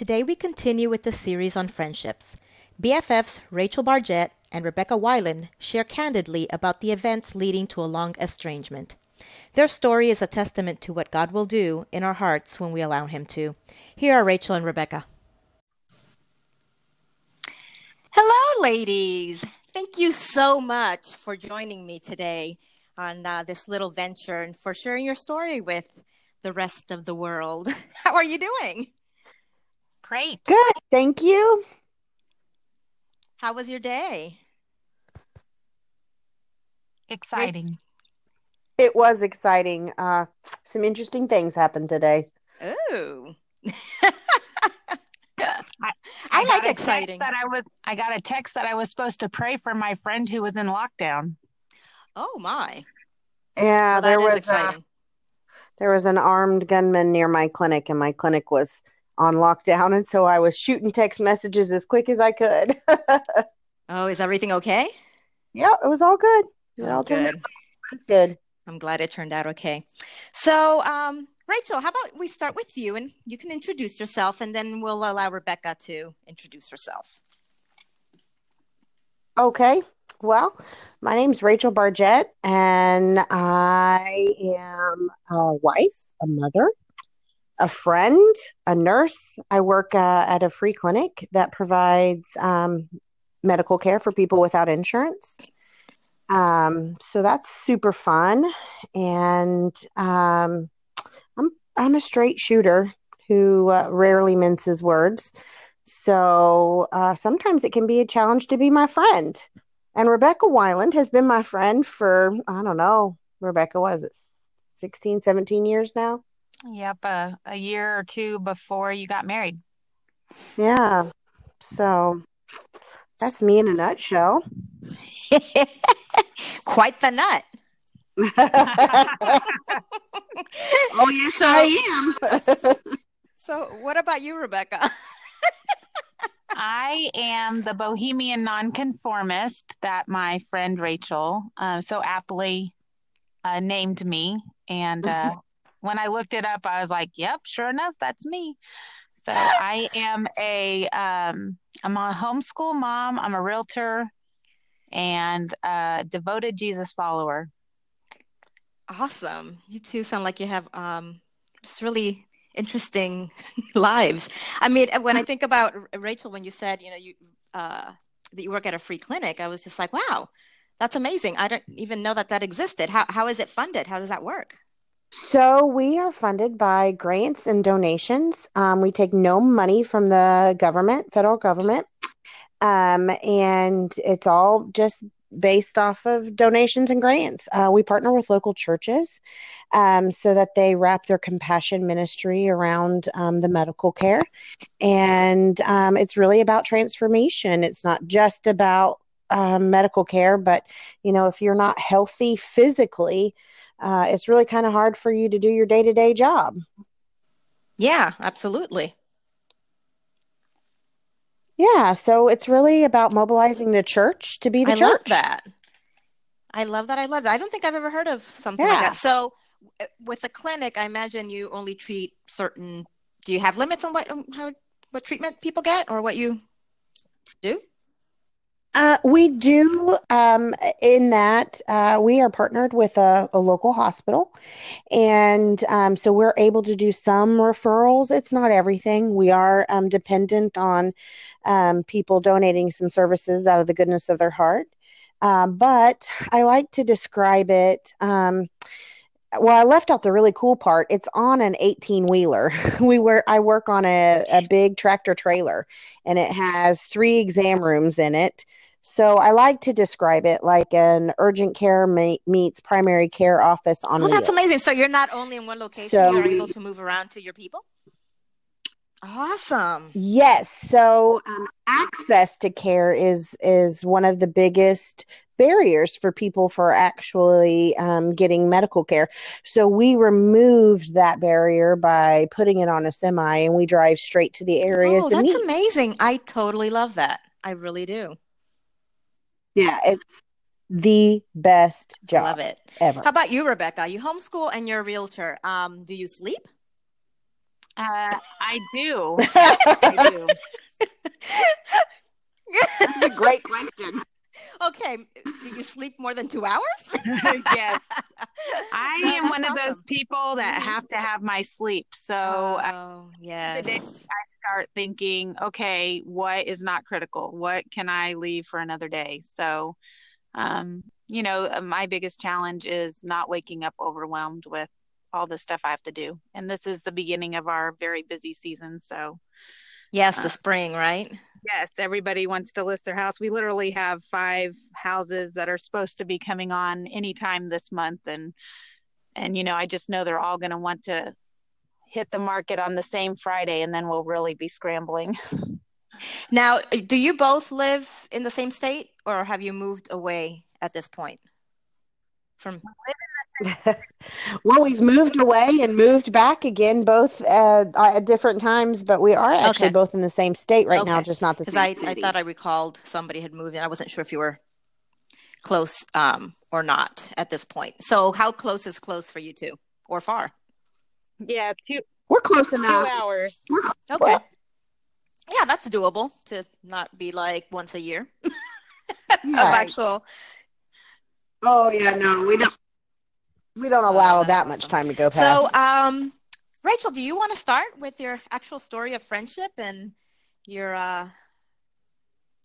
Today we continue with the series on friendships. BFFs Rachel Bargett and Rebecca Weiland share candidly about the events leading to a long estrangement. Their story is a testament to what God will do in our hearts when we allow Him to. Here are Rachel and Rebecca. Hello, ladies. Thank you so much for joining me today on uh, this little venture and for sharing your story with the rest of the world. How are you doing? Great. Good. Thank you. How was your day? Exciting. It was exciting. Uh, some interesting things happened today. Ooh. I, I like got a exciting. text That I was. I got a text that I was supposed to pray for my friend who was in lockdown. Oh my. Yeah, Well, that there is was exciting. there was an armed gunman near my clinic, and my clinic was on lockdown, and so I was shooting text messages as quick as I could. oh, is everything okay? yeah, it was all good. It Oh, all good. it was good. I'm glad it turned out okay. So, um, Rachel, how about we start with you and you can introduce yourself and then we'll allow Rebecca to introduce herself. Okay. Well, my name's Rachel Bargett, and I am a wife, a mother, a friend, a nurse. I work uh, at a free clinic that provides um, medical care for people without insurance. Um, so that's super fun, and um, I'm I'm a straight shooter who uh, rarely minces words. So uh, sometimes it can be a challenge to be my friend. And Rebecca Weiland has been my friend for, I don't know, Rebecca, what is it, 16, 17 years now? Yep, a, a year or two before you got married. Yeah. So that's me in a nutshell. Quite the nut. oh, yes, So- I am. So, what about you, Rebecca? I am the bohemian nonconformist that my friend Rachel uh, so aptly uh, named me, and uh, when I looked it up, I was like, "Yep, sure enough, that's me." So I am a um, I'm a homeschool mom. I'm a realtor and a devoted Jesus follower. Awesome. You two sound like you have um, really interesting lives. I mean, when I think about Rachel, when you said, you know, you uh, that you work at a free clinic, I was just like, wow, that's amazing. I don't even know that that existed. How how is it funded? How does that work? So we are funded by grants and donations. Um, we take no money from the government, federal government, um, and it's all just based off of donations and grants. Uh, we partner with local churches um, so that they wrap their compassion ministry around um, the medical care, and um, it's really about transformation. It's not just about um, medical care, but you know, if you're not healthy physically uh, it's really kind of hard for you to do your day to day job. Yeah, absolutely. Yeah, so it's really about mobilizing the church to be the I church. love that. I love that. I love that. I don't think I've ever heard of something like that. So, uh, with the clinic, I imagine you only treat certain. Do you have limits on what um, how what treatment people get, or what you do? Uh, we do um, in that uh, we are partnered with a, a local hospital, and um, so we're able to do some referrals. It's not everything. We are um, dependent on um, people donating some services out of the goodness of their heart. Um, but I like to describe it. Um, well, I left out the really cool part. It's on an 18 wheeler. We were I work on a, a big tractor trailer and it has three exam rooms in it. So I like to describe it like an urgent care me- meets primary care office on Oh, that's wheels. amazing. So you're not only in one location, So you're we- able to move around to your people. Awesome. Yes. So um, access to care is is one of the biggest barriers for people for actually um, getting medical care. So we removed that barrier by putting it on a semi, and we drive straight to the areas. Oh, that's amazing. I totally love that. I really do. Yeah, it's the best job Love it. ever. How about you, Rebecca? You homeschool and you're a realtor. Um, do you sleep? Uh, I do. I do. That's a great question. Okay, do you sleep more than two hours? yes. I No, am one that's of those people that Mhm. have to have my sleep. So uh, oh, the yes. day I start thinking, okay, what is not critical? What can I leave for another day? So, um, you know, uh, my biggest challenge is not waking up overwhelmed with all the stuff I have to do. And this is the beginning of our very busy season. So, Yes, Uh, the spring, right? Yes, everybody wants to list their house. We literally have five houses that are supposed to be coming on anytime this month. And, and, you know, I just know they're all going to want to hit the market on the same Friday and then we'll really be scrambling. Now, do you both live in the same state or have you moved away at this point? From well, we've moved away and moved back again, both uh, at different times, but we are actually Okay. both in the same state right now, just not the because same I, I thought I recalled somebody had moved and I wasn't sure if you were close um, or not at this point. So how close is close for you two or far? Yeah, two We're close two enough. hours. Okay. Well- yeah, that's doable to not be like once a year of actual. Oh yeah, no, we don't. We don't Oh, allow that's that much awesome. time to go past. So, um, Rachel, do you want to start with your actual story of friendship and your uh,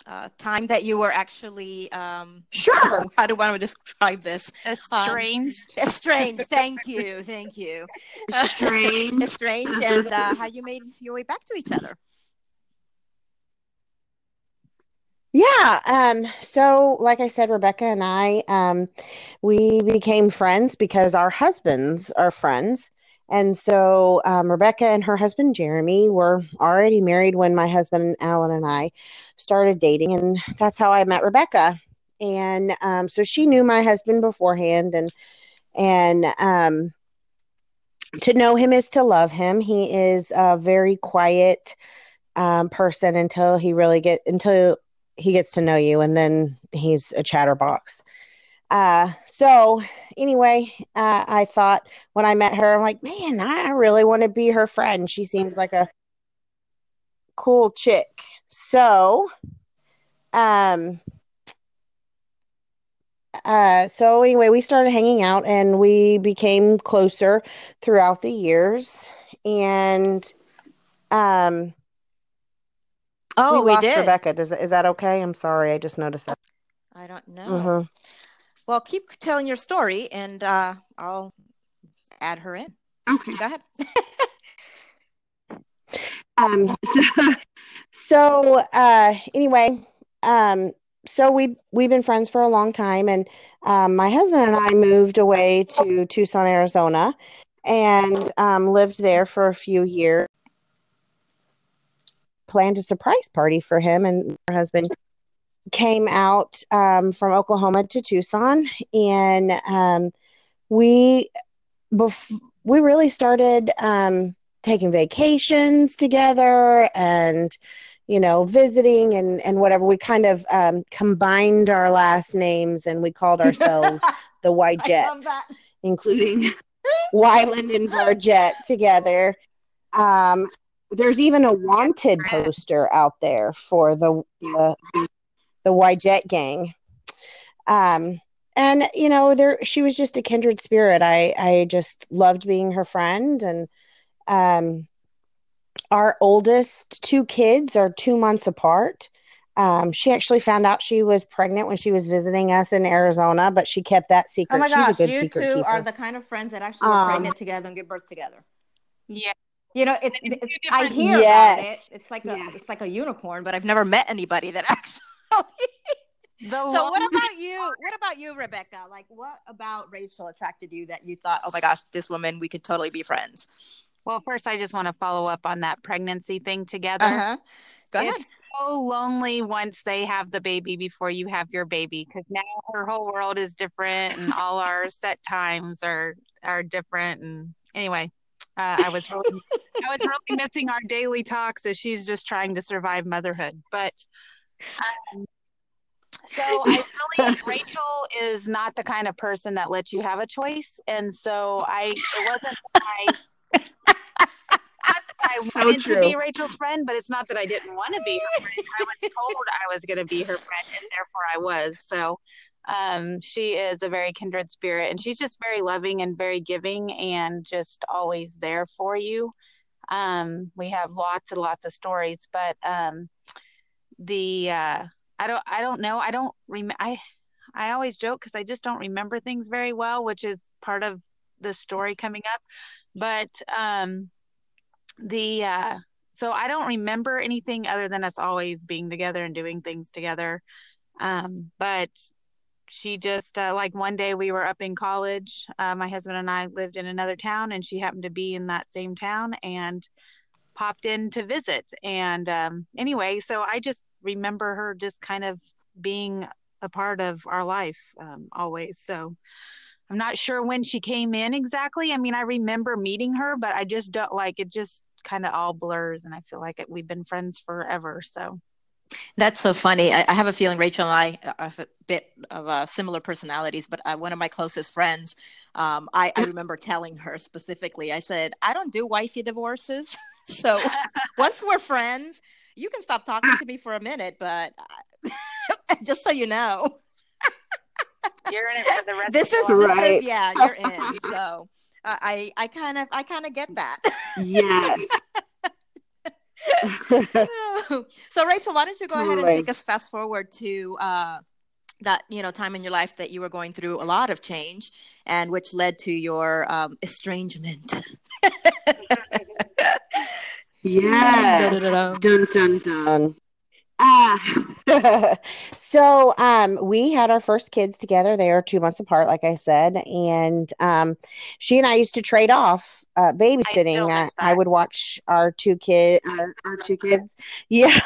uh, time that you were actually um, sure. how do I want to describe this? Estranged. Estranged. Thank you. Thank you. Strange. Estranged and uh, how you made your way back to each other. Yeah. Um, so like I said, Rebecca and I, um, we became friends because our husbands are friends. And so um, Rebecca and her husband Jeremy were already married when my husband Alan and I started dating, and that's how I met Rebecca. And um, so she knew my husband beforehand, and and um, to know him is to love him. He is a very quiet um, person until he really get until he gets to know you and then he's a chatterbox. Uh so anyway uh, i thought when i met her i'm like man i really want to be her friend. She seems like a cool chick. So um uh so anyway we started hanging out and we became closer throughout the years. And um Oh, we, we, lost did. Rebecca. Does is that okay? I'm sorry. I just noticed that. I don't know. Mhm. Well, keep telling your story and uh, I'll add her in. Okay. Go ahead. Um. So, so uh. Anyway. Um. So we we've been friends for a long time, and um, my husband and I moved away to Tucson, Arizona, and um, lived there for a few years. Planned a surprise party for him, and her husband came out um, from Oklahoma to Tucson, and um, we bef- we really started um, taking vacations together and you know visiting and and whatever. We kind of um, combined our last names, and we called ourselves the White Jets including Weiland and Bargett together. There's even a wanted poster out there for the the, the Wyjet gang. Um, and you know, there she was just a kindred spirit. I I just loved being her friend, and um, our oldest two kids are two months apart. Um, she actually found out she was pregnant when she was visiting us in Arizona, but she kept that secret. Oh my She's gosh, a good you two keeper. are the kind of friends that actually are Um, pregnant together and give birth together. Yeah. You know, it's, In it's I different- hear about it. It's like a Yes. it's like a unicorn, but I've never met anybody that actually. So what about you? What about you, Rebecca? Like, what about Rachel attracted you that you thought, oh my gosh, this woman, we could totally be friends? Well, first, I just want to follow up on that pregnancy thing together. Uh huh. Go ahead. It's so lonely once they have the baby before you have your baby because now her whole world is different and all our set times are are different. And anyway, uh, I was really I was really missing our daily talks as she's just trying to survive motherhood. But um, so I really Rachel is not the kind of person that lets you have a choice, and so I it wasn't that I I So wanted to be. Rachel's friend, but it's not that I didn't want to be her friend. I was told I was going to be her friend, and therefore I was. So um, she is a very kindred spirit, and she's just very loving and very giving, and just always there for you. Um, we have lots and lots of stories, but um, the uh, I don't I don't know I don't rem- I I always joke because I just don't remember things very well, which is part of the story coming up. But um, the uh, so I don't remember anything other than us always being together and doing things together. Um, but she just uh, like one day we were up in college. Uh, my husband and I lived in another town, and she happened to be in that same town and popped in to visit. And um, anyway, so I just remember her just kind of being a part of our life um, always. So I'm not sure when she came in exactly. I mean, I remember meeting her, but I just don't like it. Just kind of all blurs, and I feel like it, we've been friends forever. So That's so funny. I, I have a feeling Rachel and I are a bit of uh, similar personalities, but uh, one of my closest friends, um, I, I remember telling her specifically, I said, I don't do wifey divorces. so once we're friends, you can stop talking to me for a minute, but just so you know, you're in it for the rest. this of is, your this. Right. is yeah, you're in. So uh, I I kind of I kind of get that. Yes. so Rachel, why don't you go ahead and take us fast forward to uh, that you know time in your life that you were going through a lot of change, and which led to your um, estrangement. yes. Dun dun dun. Ah. so um we had our first kids together. They are two months apart, like I said, and um she and I used to trade off uh babysitting. miss I. I would watch our two kid our, our two kids. Yeah.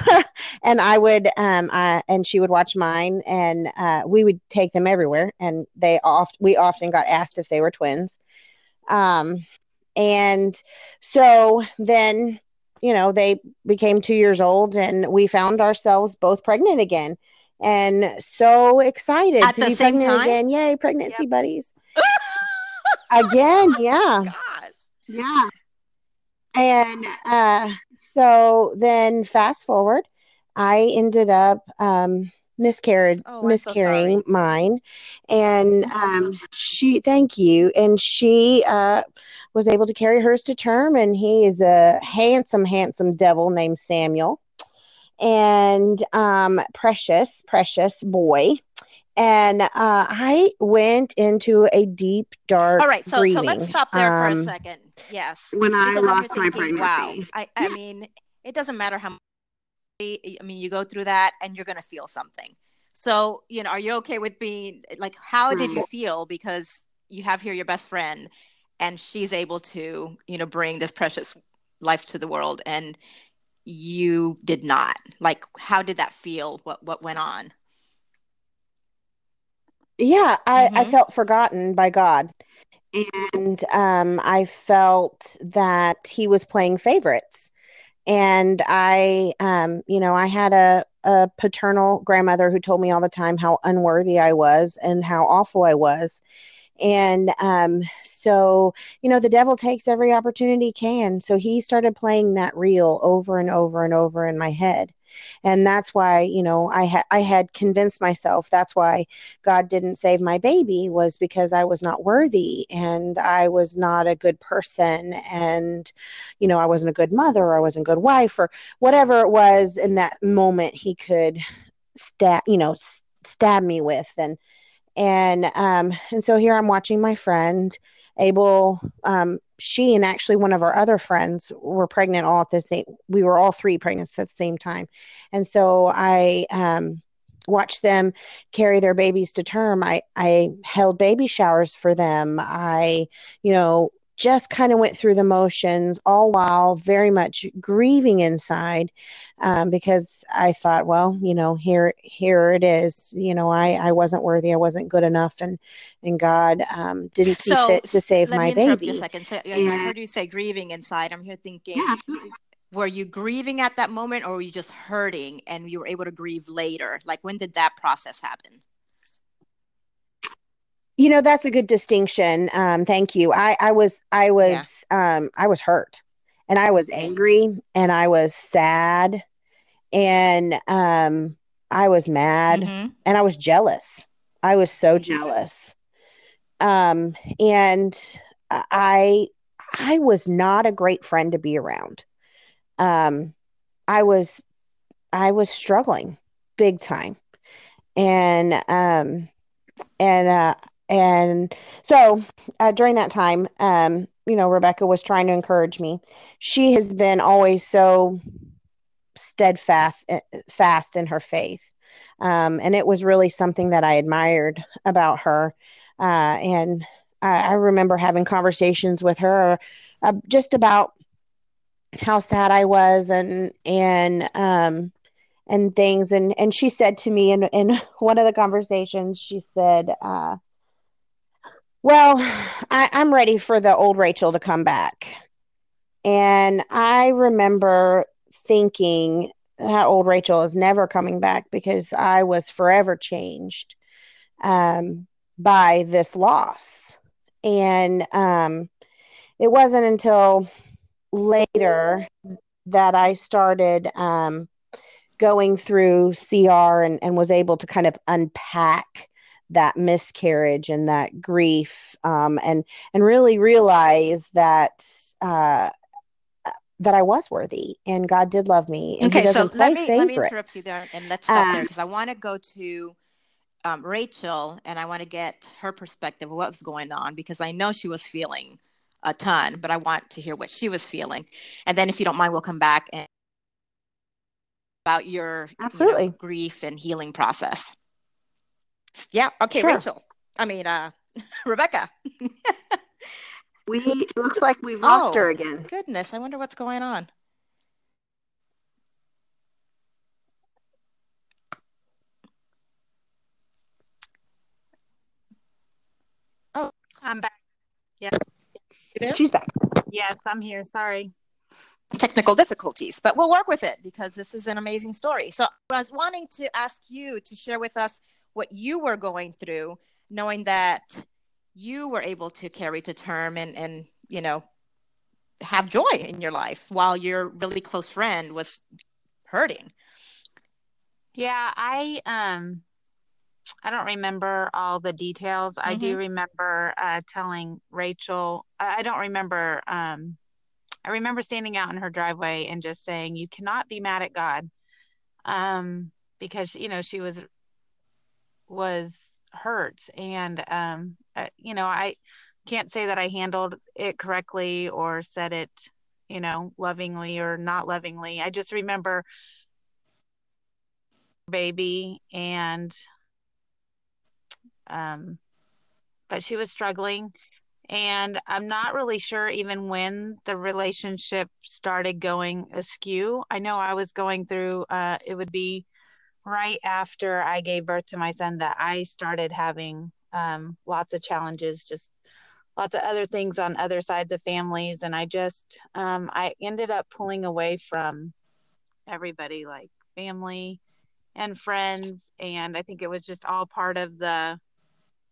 and I would um uh, and she would watch mine and uh we would take them everywhere and they oft we often got asked if they were twins. Um and so then you know, they became two years old and we found ourselves both pregnant again. And so excited At to the be same pregnant time? again. Yay, pregnancy buddies. Again, yeah. Gosh. Yeah. And uh, so then fast forward, I ended up um, miscarried, Oh, I'm so miscarrying mine. And um, she, thank you. And she uh, was able to carry hers to term. And he is a handsome, handsome devil named Samuel. And um, precious, precious boy. And uh, I went into a deep, dark All right, so so let's stop there for a Um, second. Yes, when I because lost here my thinking, wow. pregnancy. I I mean, it doesn't matter how much. I mean, you go through that, and you're gonna feel something. So, you know, are you okay with being like? How did you feel? Because you have here your best friend, and she's able to, you know, bring this precious life to the world, and you did not. Like, how did that feel? What what went on? Yeah, I, I Mhm. felt forgotten by God. And um, I felt that he was playing favorites. And I, um, you know, I had a, a paternal grandmother who told me all the time how unworthy I was and how awful I was. And um, so, you know, the devil takes every opportunity he can. So he started playing that reel over and over and over in my head. And that's why, you know, I had I had convinced myself that's why God didn't save my baby was because I was not worthy and I was not a good person and you know I wasn't a good mother or I wasn't a good wife or whatever it was in that moment he could stab you know stab me with and and um and so here I'm watching my friend Abel um she and actually one of our other friends were pregnant all at the same we were all three pregnant at the same time and so I um watched them carry their babies to term. I, I held baby showers for them. I, you know, just kind of went through the motions, all while very much grieving inside, um, because I thought, well, you know, here, here it is. You know, I, I wasn't worthy. I wasn't good enough, and and God um, didn't see So fit to save let my me interrupt you a second. So I I heard you say grieving inside. I'm here thinking, yeah, were you grieving at that moment or were you just hurting and you were able to grieve later? Like when did that process happen? You know, that's a good distinction. Um, thank you. I, I was, I Yeah. was, um, I was hurt, and I was angry and I was sad and um I was mad mm-hmm. and I was jealous. I was so jealous. Um and I I was not a great friend to be around. Um I was I was struggling big time. And um and uh and so uh, during that time um you know rebecca was trying to encourage me. She has been always so steadfast eh, fast in her faith. Um, and it was really something that i admired about her. Uh, and I, I, remember having conversations with her uh, just about how sad i was and and um, and things. And and she said to me in in one of the conversations she said uh, well, I, I'm ready for the old Rachel to come back. And I remember thinking that old Rachel is never coming back because I was forever changed um, by this loss. And um, it wasn't until later that I started um, going through CR and, and was able to kind of unpack that miscarriage and that grief um, and and really realize that uh, that I was worthy and God did love me. okay, so let me let me interrupt you there and let's stop um, there because I want to go to um, Rachel and I want to get her perspective of what was going on because I know she was feeling a ton, but I want to hear what she was feeling, and then if you don't mind, we'll come back and about your absolutely you know, grief and healing process. Yeah. Okay, sure. Rachel. I mean, uh, Rebecca. we it looks like we've lost oh, her again. Goodness, I wonder what's going on. Oh, I'm back. Yeah. She's back. Yes, I'm here. Sorry. Technical difficulties, but we'll work with it because this is an amazing story. So I was wanting to ask you to share with us what you were going through, knowing that you were able to carry to term and, and you know, have joy in your life while your really close friend was hurting. Yeah, I um I don't remember all the details. Mm-hmm. I do mm-hmm. remember uh, telling Rachel. I don't remember. Um, I remember standing out in her driveway and just saying, "You cannot be mad at God," um, because you know she was was hurt. And um uh, you know i can't say that i handled it correctly or said it you know lovingly or not lovingly. I just remember baby and um but she was struggling. And i'm not really sure even when the relationship started going askew. I know i was going through uh it would be right after I gave birth to my son that I started having um, lots of challenges, just lots of other things on other sides of families. And I just, um, I ended up pulling away from everybody, like family and friends. And I think it was just all part of the,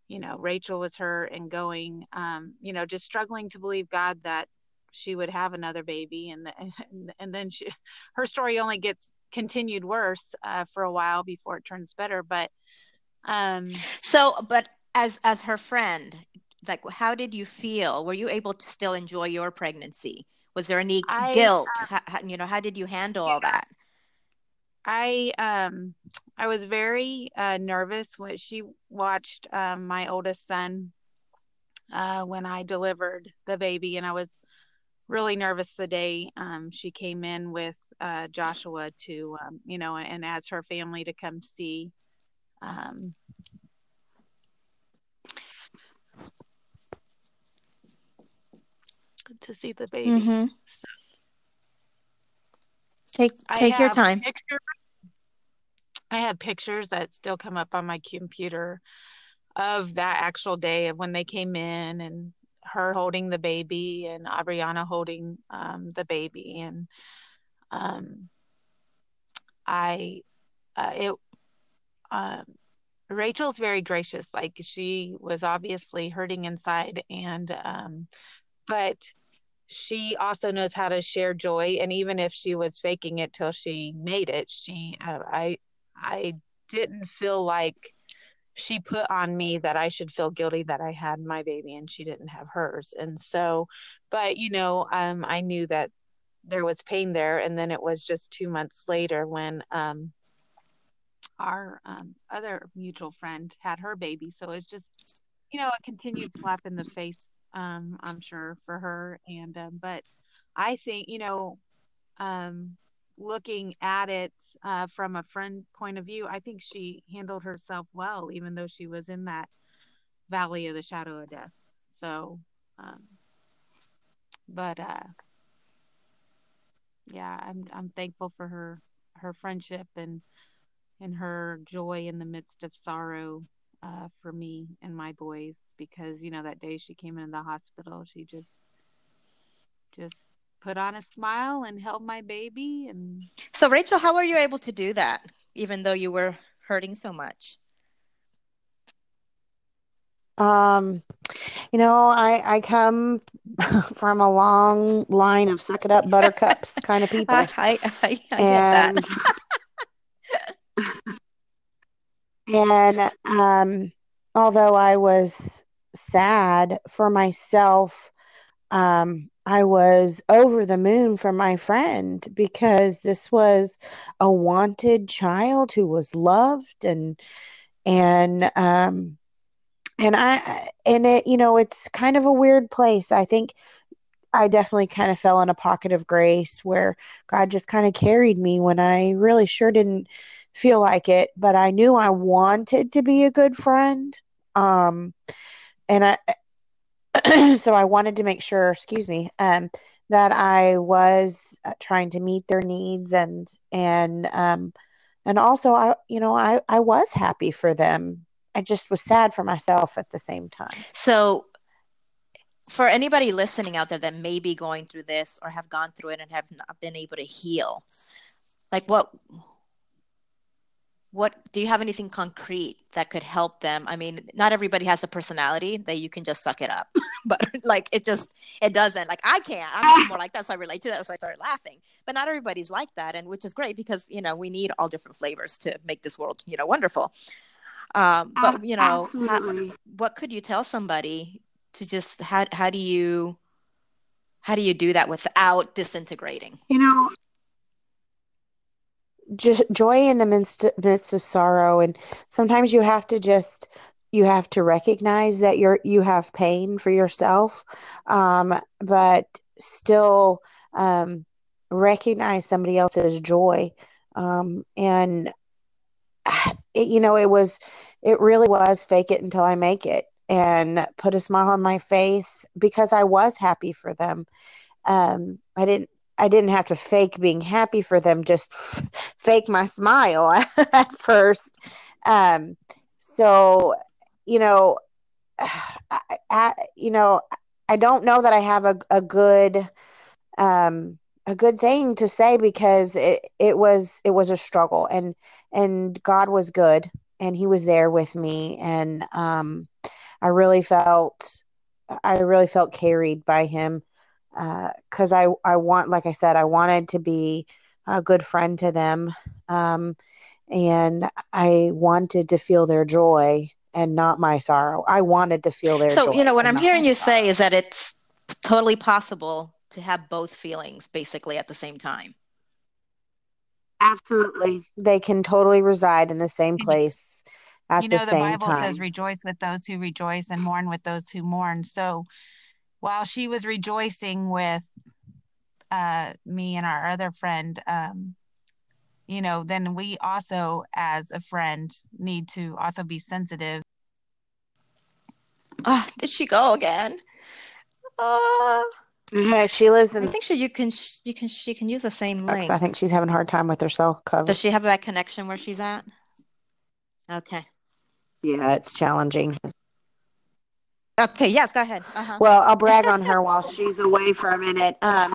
you know, Rachel was hurt and going, um, you know, just struggling to believe God that she would have another baby and, the, and, and then she, her story only gets continued worse uh, for a while before it turns better. But um, so, but as as her friend, like, how did you feel? Were you able to still enjoy your pregnancy? Was there any I, guilt? Uh, how, you know, how did you handle all that? I um I was very uh, nervous when she watched um, my oldest son uh, when I delivered the baby, and I was really nervous the day um, she came in with uh, Joshua to, um, you know, and as her family to come see. Um, to see the baby. Mm-hmm. So, take take your time. Pictures, I have pictures that still come up on my computer of that actual day of when they came in and her holding the baby and Abriana holding um, the baby and um, I uh, it um, Rachel's very gracious. Like she was obviously hurting inside, and um, but she also knows how to share joy and even if she was faking it till she made it she uh, i i didn't feel like she put on me that I should feel guilty that I had my baby and she didn't have hers. And so, but you know, um, I knew that there was pain there. And then it was just two months later when um, our um, other mutual friend had her baby. So it's just, you know, a continued slap in the face, um, I'm sure, for her. And, um, but I think, you know, um, looking at it uh, from a friend point of view, I think she handled herself well, even though she was in that valley of the shadow of death. So, um, but uh, yeah, I'm I'm thankful for her her friendship and and her joy in the midst of sorrow uh, for me and my boys because you know that day she came into the hospital, she just just put on a smile and held my baby and so rachel how were you able to do that even though you were hurting so much? Um you know i i come from a long line of suck it up buttercups kind of people. I i, I, I and and um although i was sad for myself um I was over the moon for my friend because this was a wanted child who was loved and and um and I and it you know it's kind of a weird place. I think I definitely kind of fell in a pocket of grace where God just kind of carried me when I really sure didn't feel like it, but I knew I wanted to be a good friend. Um and I so I wanted to make sure, excuse me, um, that I was uh, trying to meet their needs and and um, and also I you know I I was happy for them. I just was sad for myself at the same time. So for anybody listening out there that may be going through this or have gone through it and have not been able to heal, like what what do you have anything concrete that could help them? I mean not everybody has a personality that you can just suck it up. But like it just it doesn't like i can't i'm more like that so i relate to that so i started laughing. But not everybody's like that and which is great because you know we need all different flavors to make this world you know wonderful. Um but you know how, what could you tell somebody to just how how do you how do you do that without disintegrating? You know just joy in the midst, midst of sorrow. And sometimes you have to just you have to recognize that you're you have pain for yourself. Um, but still um, recognize somebody else's joy. Um, and it, you know it was it really was fake it until i make it and put a smile on my face because i was happy for them. Um, i didn't I didn't have to fake being happy for them, just fake my smile at first. Um, so, you know, I, I, you know, I don't know that I have a, a good, um, a good thing to say because it, it was, it was a struggle and, and God was good and he was there with me. And, um, I really felt, I really felt carried by him because uh, I I want like I said I wanted to be a good friend to them, um, and I wanted to feel their joy and not my sorrow. I wanted to feel their so you know what I'm hearing you sorrow. say is that it's totally possible to have both feelings basically at the same time. Absolutely, they can totally reside in the same place. At you know, the, the Bible time. says, "Rejoice with those who rejoice, and mourn with those who mourn." So, while she was rejoicing with uh, me and our other friend, um, you know, then we also, as a friend, need to also be sensitive. Oh, did she go again? Uh, yeah, she lives in. I think she you can you can she can use the same link. I think she's having a hard time with her cell cover. Does she have a bad connection where she's at? Okay. Yeah, it's challenging. Okay, yes, go ahead. Uh-huh. Well, I'll brag on her while she's away for a minute. Um,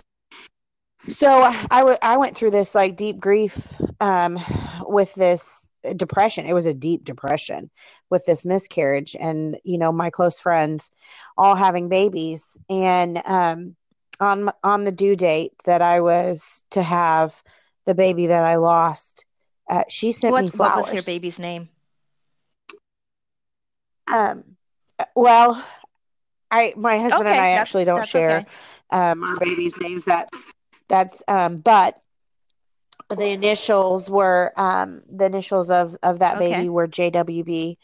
so I, w- I went through this like deep grief um, with this depression. It was a deep depression with this miscarriage, and you know my close friends all having babies, and um, on on the due date that I was to have the baby that I lost, uh, she sent what, me flowers. What was your baby's name? Um, well, I my husband okay, and I actually don't share okay. um, our babies' names. That's that's um, but the initials were um, the initials of of that okay. baby were JWB,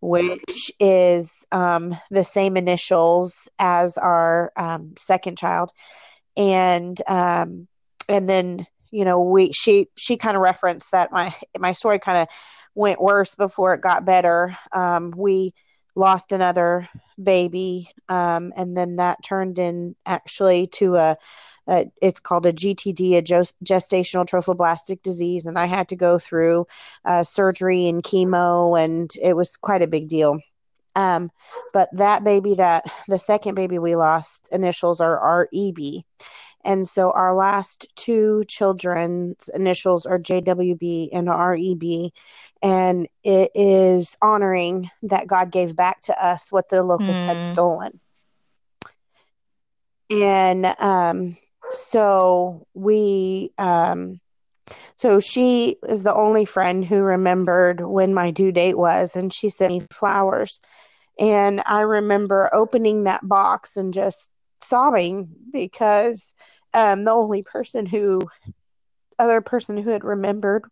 which is um, the same initials as our um, second child, and um, and then you know we she she kind of referenced that my my story kind of went worse before it got better. Um, we lost another baby, um, and then that turned in actually to a, a it's called a GTD, a gestational trophoblastic disease, and I had to go through uh, surgery and chemo, and it was quite a big deal. Um, but that baby, that the second baby we lost, initials are REB. And so our last two children's initials are JWB and REB. And it is honoring that God gave back to us what the locusts mm. had stolen. And um, so we, um, so she is the only friend who remembered when my due date was, and she sent me flowers. And I remember opening that box and just sobbing because um, the only person who, other person who had remembered,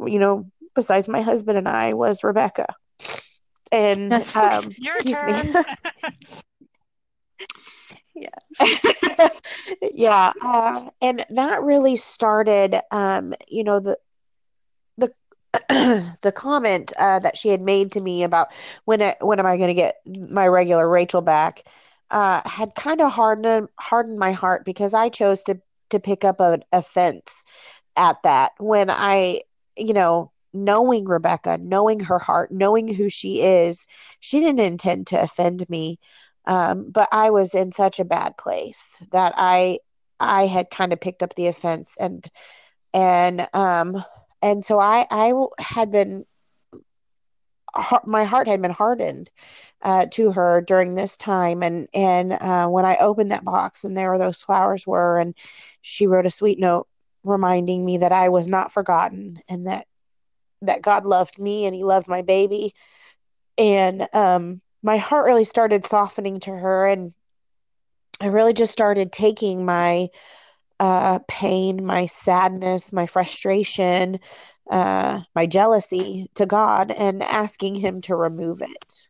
you know, besides my husband and I, was Rebecca. And um, your turn. yeah, yeah, uh, and that really started, um, you know, the the the comment uh, that she had made to me about when it, when am I going to get my regular Rachel back uh, had kind of hardened hardened my heart because I chose to to pick up an offense at that when I, you know, knowing Rebecca, knowing her heart, knowing who she is, she didn't intend to offend me. Um, but I was in such a bad place that I I had kind of picked up the offense and and um and so I I had been my heart had been hardened uh, to her during this time and and uh, when i opened that box and there were those flowers were and she wrote a sweet note reminding me that i was not forgotten and that that god loved me and he loved my baby and um, my heart really started softening to her and i really just started taking my uh, pain my sadness my frustration uh, my jealousy to God and asking Him to remove it.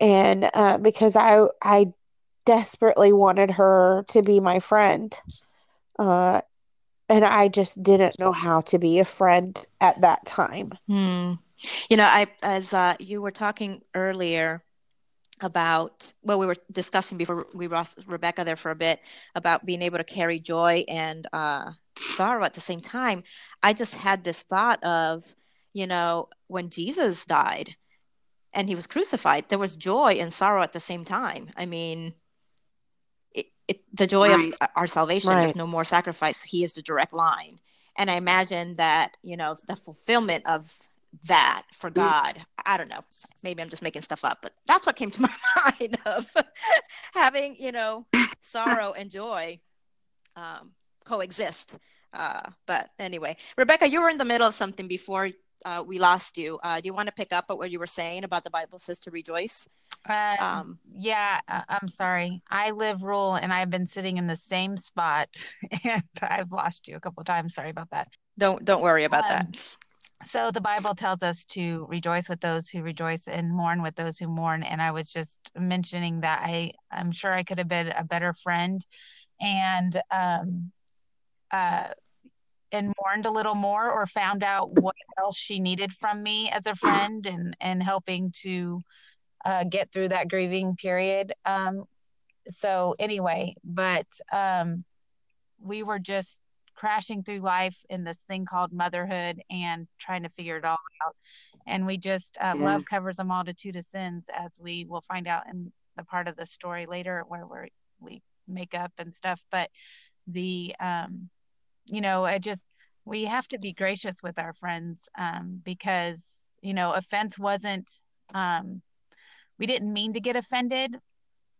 And uh, because I I desperately wanted her to be my friend, uh, and I just didn't know how to be a friend at that time. Hmm. You know, I as uh, you were talking earlier about well we were discussing before we lost rebecca there for a bit about being able to carry joy and uh, sorrow at the same time. I just had this thought of, you know, when Jesus died and he was crucified, there was joy and sorrow at the same time. I mean, it, the joy right. of our salvation, right. there's no more sacrifice. He is the direct line. And I imagine that, you know, the fulfillment of that for mm. God. I don't know. Maybe I'm just making stuff up, but that's what came to my mind of having, you know, sorrow and joy um, coexist. Uh, but anyway, Rebecca, you were in the middle of something before uh, we lost you. Uh, do you want to pick up at what you were saying about the Bible says to rejoice? Um, um, yeah, I'm sorry. I live rural and I've been sitting in the same spot and I've lost you a couple of times. Sorry about that. Don't don't worry about um, that. So the Bible tells us to rejoice with those who rejoice and mourn with those who mourn. And I was just mentioning that I I'm sure I could have been a better friend and um uh, and mourned a little more or found out what else she needed from me as a friend and and helping to uh, get through that grieving period. Um, so anyway but um, we were just crashing through life in this thing called motherhood and trying to figure it all out. And we just uh, yeah. love covers a multitude of sins as we will find out in the part of the story later where we we make up and stuff. But the um you know, I just, we have to be gracious with our friends um, because, you know, offense wasn't, um, we didn't mean to get offended,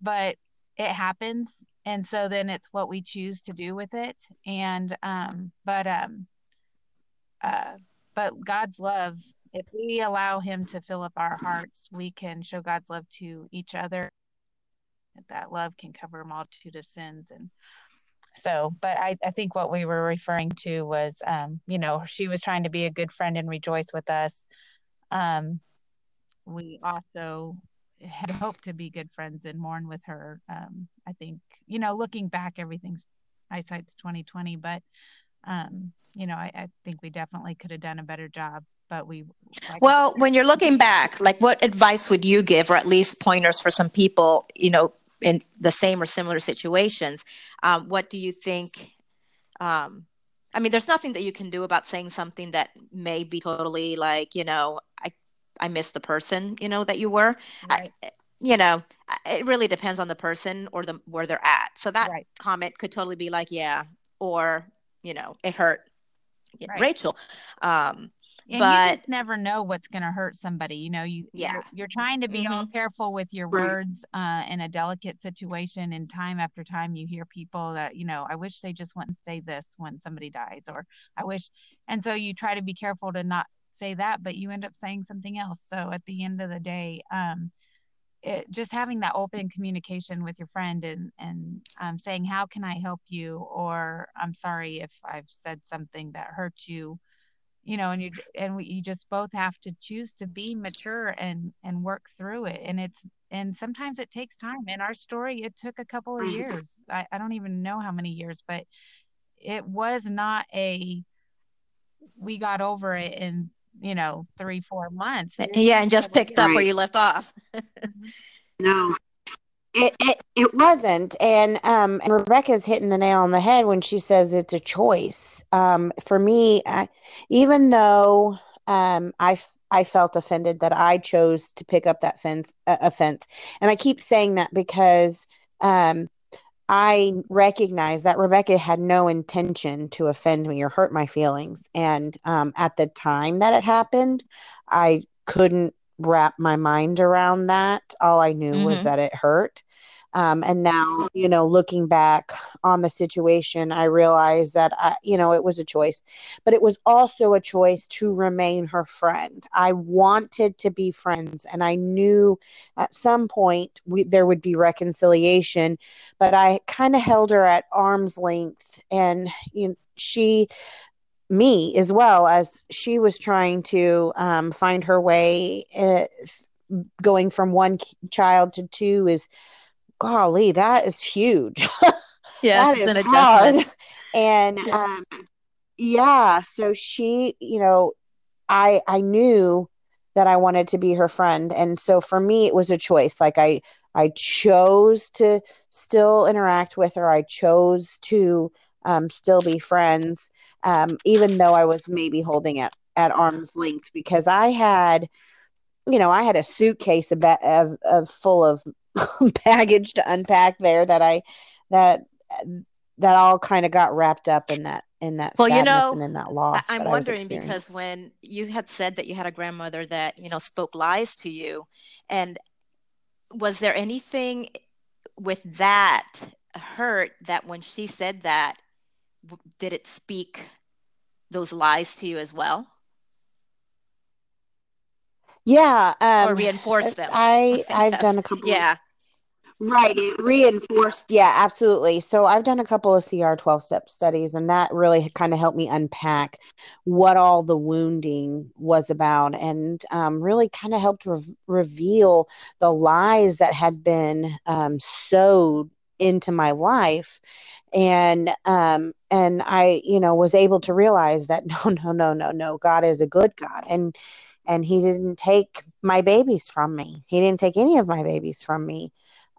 but it happens. and so then it's what we choose to do with it. And um but um uh but god's love if we allow him to fill up our hearts we can show god's love to each other. That love can cover a multitude of sins. And so but I, I think what we were referring to was um you know she was trying to be a good friend and rejoice with us. Um we also had hoped to be good friends and mourn with her. Um, I think, you know, looking back, everything's eyesight's 2020, but, um, you know, I, I think we definitely could have done a better job. But we, like well, when you're looking back, like what advice would you give, or at least pointers for some people, you know, in the same or similar situations? Um, what do you think? Um, I mean, there's nothing that you can do about saying something that may be totally like, you know, I miss the person, you know, that you were. Right. I, you know, it really depends on the person or the where they're at. So that right. comment could totally be like, yeah, or you know, it hurt right. Rachel. Um, and but you just never know what's going to hurt somebody. You know, you yeah, you're, you're trying to be mm-hmm. all careful with your words uh, in a delicate situation. And time after time, you hear people that you know, I wish they just wouldn't say this when somebody dies, or I wish. And so you try to be careful to not say that, but you end up saying something else. So at the end of the day, um, it, just having that open communication with your friend and and um, saying how can I help you or I'm sorry if I've said something that hurt you, you know, and you and we, you just both have to choose to be mature and and work through it. And it's and sometimes it takes time. In our story, it took a couple of years. I, I don't even know how many years, but it was not a we got over it in you know, three, four months. Yeah, and just picked up where you left off. no. It, it it wasn't, and um, and Rebecca's hitting the nail on the head when she says it's a choice. Um, for me, I, even though um, I I felt offended that I chose to pick up that fence uh, offense, and I keep saying that because um, I recognize that Rebecca had no intention to offend me or hurt my feelings. And um, at the time that it happened, I couldn't wrap my mind around that. All I knew mm-hmm. was that it hurt. Um, and now, you know, looking back on the situation, I realized that, I, you know, it was a choice, but it was also a choice to remain her friend. I wanted to be friends, and I knew at some point we, there would be reconciliation, but I kind of held her at arm's length, and you know, she me as well as she was trying to um, find her way uh, going from one child to two is golly, that is huge. Yes, it's an adjustment. And yes. um, yeah, so she, you know, I I knew that I wanted to be her friend, and so for me, it was a choice. Like I I chose to still interact with her. I chose to um, still be friends, um, even though I was maybe holding it at arm's length because I had, you know, I had a suitcase of, of, of full of baggage to unpack there that I that that all kind of got wrapped up in that in that well you know and in that loss i'm wondering because when you had said that you had a grandmother that you know spoke lies to you and was there anything with that hurt that when she said that did it speak those lies to you as well yeah um, or reinforce them i i've done a couple yeah Right. It reinforced. Yeah, absolutely. So I've done a couple of CR 12 step studies, and that really kind of helped me unpack what all the wounding was about and um, really kind of helped re- reveal the lies that had been um, sowed into my life and um and i you know was able to realize that no no no no no god is a good god and and he didn't take my babies from me. He didn't take any of my babies from me.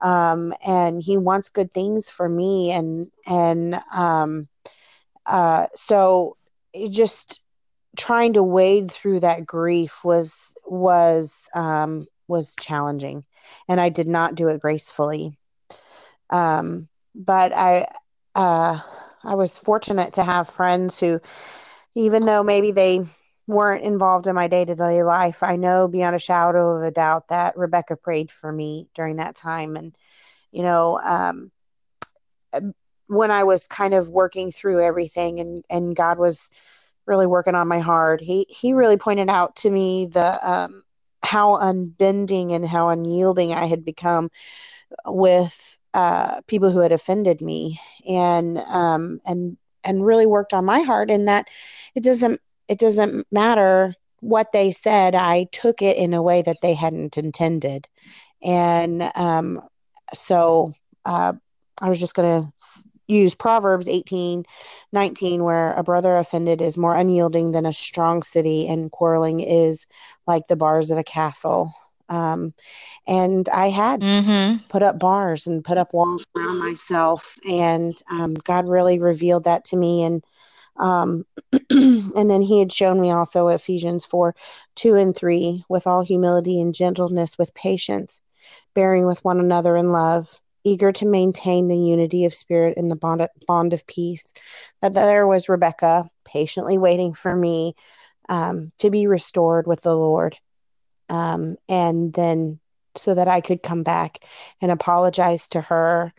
Um, and he wants good things for me and and um, uh, so just trying to wade through that grief was was um, was challenging. And i did not do it gracefully. Um, but i uh, i was fortunate to have friends who even though maybe they weren't involved in my day to day life, I know beyond a shadow of a doubt that Rebecca prayed for me during that time. And, you know, um, when I was kind of working through everything and, and God was really working on my heart, he, he really pointed out to me the, um, how unbending and how unyielding I had become with uh, people who had offended me, and um, and and really worked on my heart. And that it doesn't it doesn't matter what they said. I took it in a way that they hadn't intended, and um, so uh, I was just going to use Proverbs 18, 19, where a brother offended is more unyielding than a strong city, and quarreling is like the bars of a castle. Um, and I had mm-hmm. put up bars and put up walls around myself, and um, God really revealed that to me. And um, and then He had shown me also Ephesians four, two and three, with all humility and gentleness, with patience, bearing with one another in love eager to maintain the unity of spirit in the bond, bond of peace. That there was Rebecca patiently waiting for me um, to be restored with the Lord. Um, and then so that I could come back and apologize to her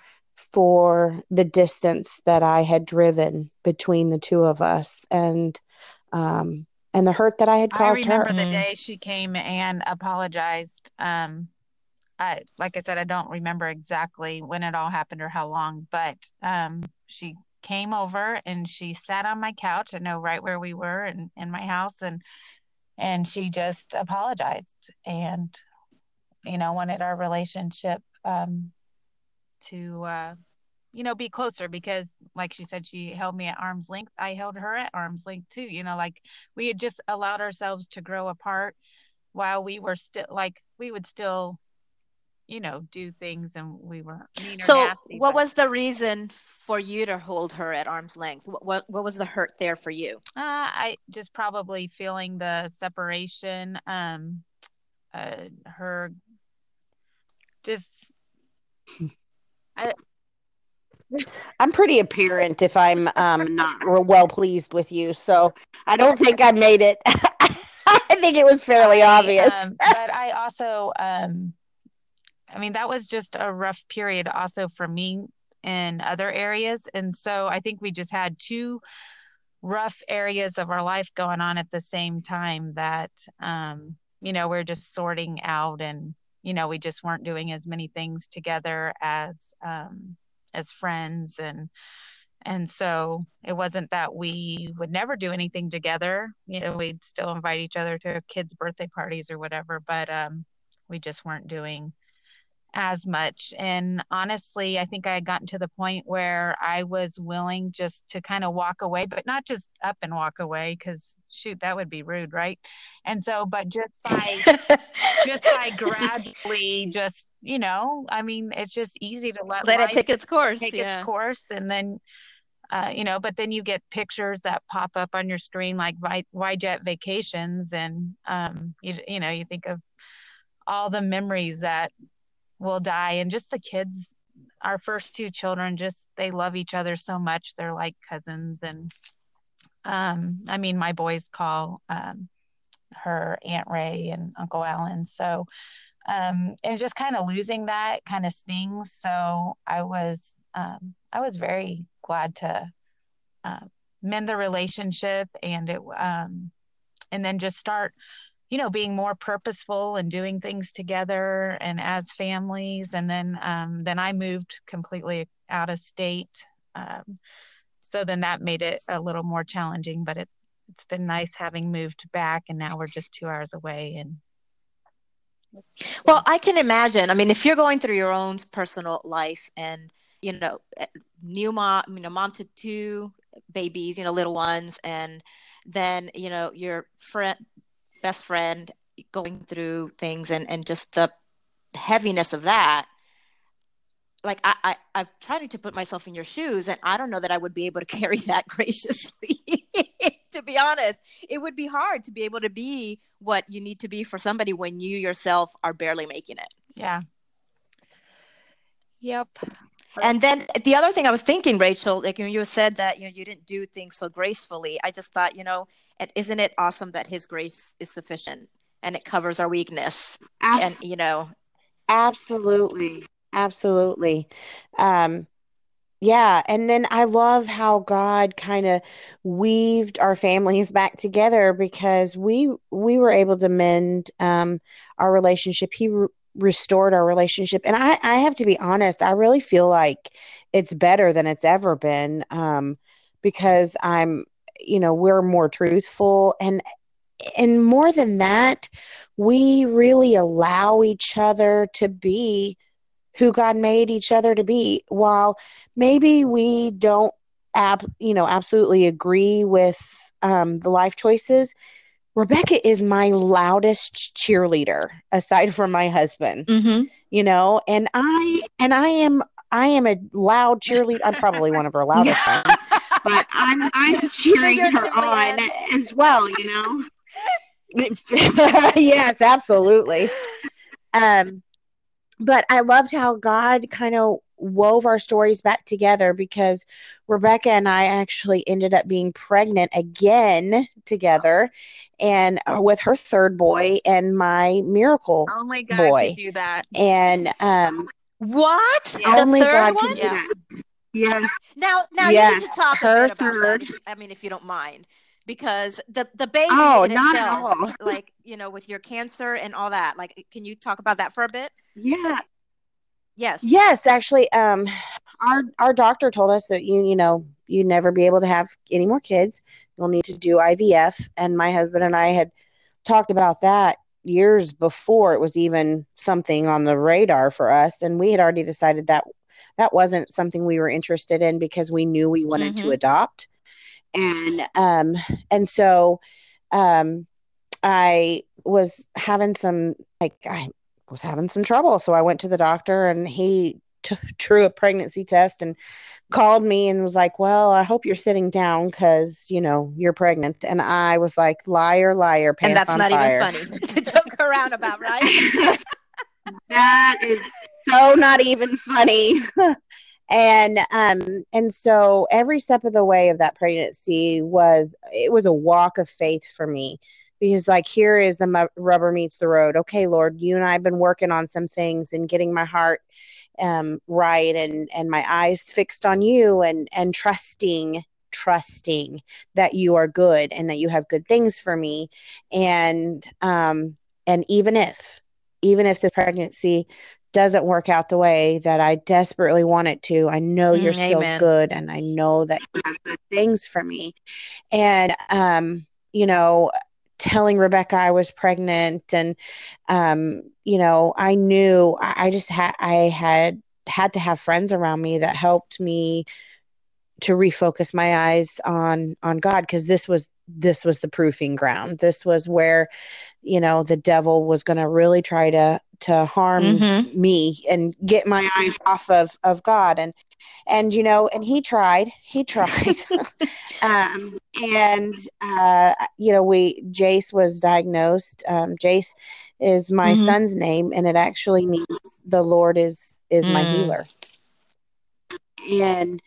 for the distance that I had driven between the two of us and um, and the hurt that I had caused her. I remember her. the day she came and apologized. Um, I, like I said, I don't remember exactly when it all happened or how long, but um, she came over and she sat on my couch. I know right where we were in, in my house, and and she just apologized and you know wanted our relationship um, to uh, you know be closer because like she said she held me at arm's length i held her at arm's length too you know like we had just allowed ourselves to grow apart while we were still like we would still you know, do things and we were So nasty, what but... was the reason for you to hold her at arm's length? What, what, what was the hurt there for you? Uh, I just probably feeling the separation, um, uh, her just, I, I'm pretty apparent if I'm um, not well pleased with you. So I don't think I made it. I think it was fairly I, obvious. Um, but I also, um, I mean, that was just a rough period also for me in other areas. And so I think we just had two rough areas of our life going on at the same time that, um, you know, we're just sorting out and, you know, we just weren't doing as many things together as, um, as friends and, and so it wasn't that we would never do anything together. You know, we'd still invite each other to kids' birthday parties or whatever, but um, we just weren't doing as much. And honestly, I think I had gotten to the point where I was willing just to kind of walk away, but not just up and walk away because shoot, that would be rude, right? And so, but just by just by gradually, just you know, I mean, it's just easy to let let it take its course, take yeah. its course, and then. Uh, you know, but then you get pictures that pop up on your screen like Y-Jet vacations, and um, you, you know, you think of all the memories that will die. And just the kids our first two children just they love each other so much. They're like cousins. And um i mean my boys call um her aunt ray and uncle alan. So um and just kind of losing that kind of stings. So i was um i was very glad to uh, mend the relationship and it um and then just start you know being more purposeful and doing things together and as families. And then um, then i moved completely out of state um, so then that made it a little more challenging but it's it's been nice having moved back and now we're just two hours away and well i can imagine. I mean if you're going through your own personal life and you know eh, new mom you know mom to two babies you know little ones and then you know your friend best friend going through things and and just the heaviness of that like I, I i'm trying to put myself in your shoes and i don't know that i would be able to carry that graciously to be honest. It would be hard to be able to be what you need to be for somebody when you yourself are barely making it. Yeah. Yep. And then the other thing i was thinking rachel like when you said that you know you didn't do things so gracefully. I just thought you know and isn't it awesome that his grace is sufficient and it covers our weakness and you know absolutely absolutely um yeah, and then I love how God kind of weaved our families back together because we we were able to mend um, our relationship. He re- restored our relationship, and I I have to be honest. I really feel like it's better than it's ever been um, because I'm you know we're more truthful and and more than that, we really allow each other to be who God made each other to be. While maybe we don't, ab- you know, absolutely agree with um, the life choices, Rebecca is my loudest cheerleader aside from my husband. Mm-hmm. You know, and I and I am I am a loud cheerleader. I'm probably one of her loudest friends, but I'm I'm cheering her on as well. You know. yes, absolutely. Um, but I loved how God kind of wove our stories back together because Rebecca and I actually ended up being pregnant again together and uh, with her third boy and my miracle Oh my God, boy. could do that. And um What? only the third God one? can do Yeah. that. Yes. Now, now Yes, you need to talk her about third. that. I mean, if you don't mind, because the the baby Oh, in not at itself, all. like you know, with your cancer and all that, like, can you talk about that for a bit? Yeah. Yes. Yes, actually, um, our our doctor told us that you you know you'd never be able to have any more kids. You'll need to do IVF, and my husband and I had talked about that years before it was even something on the radar for us, and we had already decided that that wasn't something we were interested in because we knew we wanted to Mhm. adopt, and um, and so um, I was having some like I was having some trouble. So I went to the doctor and he t- drew a pregnancy test and called me and was like, Well, I hope you're sitting down because, you know, you're pregnant. And I was like, Liar, liar, pants And that's on not fire. even funny to joke around about, right? that is so not even funny. and um and so every step of the way of that pregnancy was it was a walk of faith for me. Because like here is the mu- rubber meets the road. Okay lord you and i have been working on some things and getting my heart um right and and my eyes fixed on you and and trusting trusting that you are good and that you have good things for me. And um and even if even if this pregnancy doesn't work out the way that I desperately want it to, I know you're Mm, still good and I know that you have good things for me. And um, you know, telling Rebecca I was pregnant and um, you know, I knew I, I just had I had had to have friends around me that helped me to refocus my eyes on on God because this was this was the proofing ground. This was where you know the devil was going to really try to to harm Mhm. me and get my eyes off of of God and and you know and he tried he tried um and uh you know we Jace was diagnosed um Jace is my Mhm. son's name and it actually means the Lord is is my Mm. healer and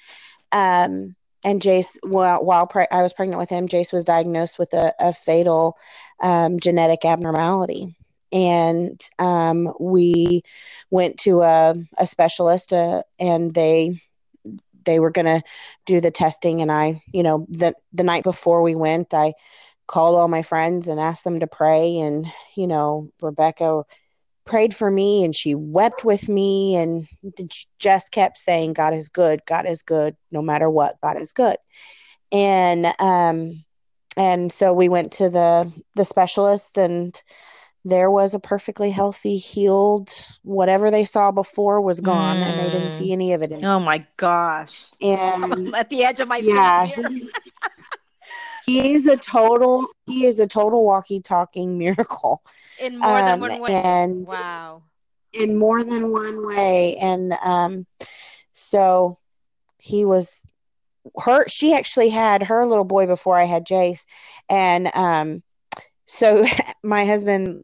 um and Jace while, while pre- I was pregnant with him Jace was diagnosed with a, a fatal um, genetic abnormality. And um, we went to a, a specialist uh, and they they were going to do the testing. And i you know the the night before we went i called all my friends and asked them to pray. And you know rebecca prayed for me and she wept with me and just kept saying god is good god is good no matter what god is good and um and so we went to the the specialist and there was a perfectly healthy healed whatever they saw before was gone and they didn't Mm. see any of it anymore. Oh my gosh. and I'm at the edge of my yeah seat. here. he's, he's a total he is a total walkie talking miracle In more than um, one way. and Wow. in more than one way and um so he was her she actually had her little boy before I had Jace and um so my husband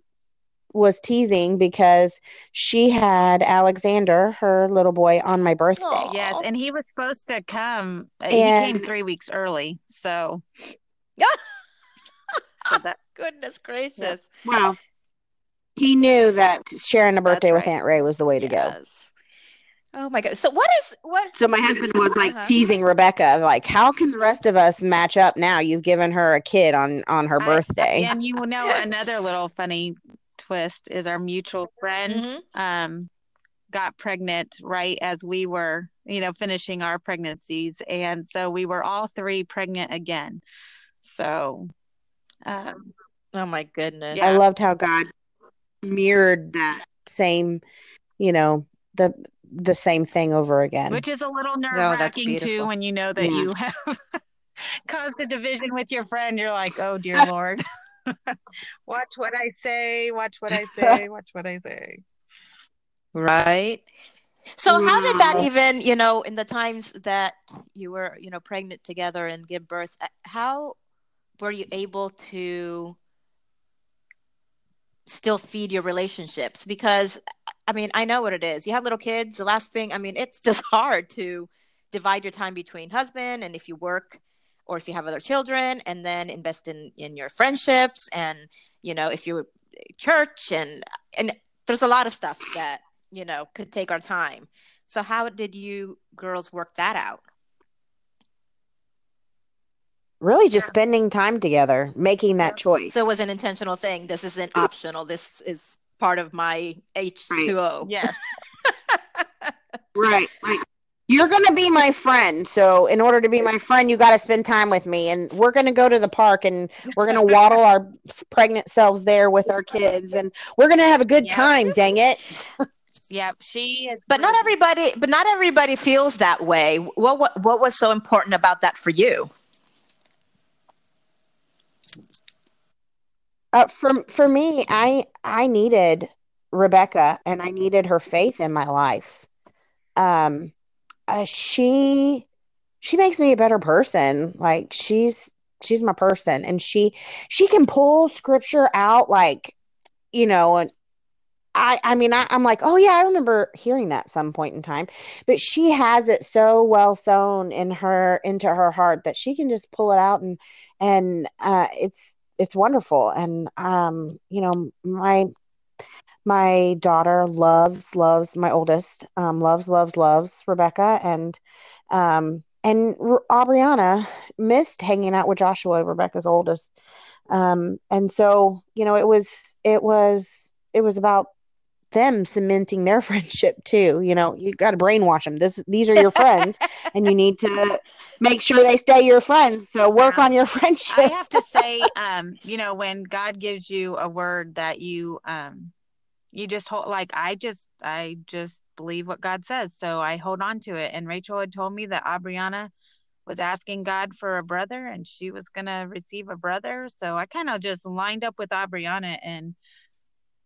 was teasing because she had Alexander her little boy on my birthday Yes, and he was supposed to come. uh, he came three weeks early, so so that Goodness gracious. Wow, he knew that sharing a That's birthday with. Aunt Ray was the way to go Oh my god! So what is what? So my husband was like Uh-huh. teasing Rebecca, like, "How can the rest of us match up now? You've given her a kid on on her I- birthday." and you know another little funny twist is our mutual friend Mhm. um got pregnant right as we were, you know, finishing our pregnancies. And so we were all three pregnant again. So um Oh my goodness! Yeah. I loved how God mirrored that same, you know, the the same thing over again. which is a little nerve Oh, that's wracking too when you know that Yeah. you have caused a division with your friend. You're like, oh dear Lord. watch what I say, watch what I say, watch what I say. Right. So how did that even, you know, in the times that you were, you know, pregnant together and give birth, uh, how were you able to still feed your relationships? Because I mean, I know what it is. You have little kids, the last thing, I mean, it's just hard to divide your time between husband and if you work or if you have other children and then invest in in your friendships and, you know, if you're church and and there's a lot of stuff that you know could take our time so how did you girls work that out really just spending time together, making that choice. so it was an intentional thing this isn't optional this is part of my h2o Yes. right. Like you're going to be my friend. So in order to be my friend, you got to spend time with me and we're going to go to the park and we're going to waddle our pregnant selves there with our kids and we're going to have a good Yeah. time, dang it. Yep. She is but not everybody but not everybody feels that way what what, what was so important about that for you Uh, for for me, I I needed Rebecca and I needed her faith in my life. Um, uh, she she makes me a better person. Like she's she's my person, and she she can pull scripture out like you know and. I, I mean I, I'm like oh yeah I remember hearing that some point in time but she has it so well sewn in her into her heart that she can just pull it out and and uh, it's it's wonderful and um you know my my daughter loves loves my oldest um loves loves loves rebecca and um and Aubriana missed hanging out with Joshua, Rebecca's oldest. Um, and so, you know, it was, it was, it was about them cementing their friendship too. You know, you got to brainwash them. This, these are your friends, and you need to make sure they stay your friends. So work Yeah. on your friendship. I have to say, um, you know, when God gives you a word that you um you just hold like I just I just believe what God says. So I hold on to it. And Rachel had told me that Aubriana was asking God for a brother and she was gonna receive a brother. So I kind of just lined up with Aubriana and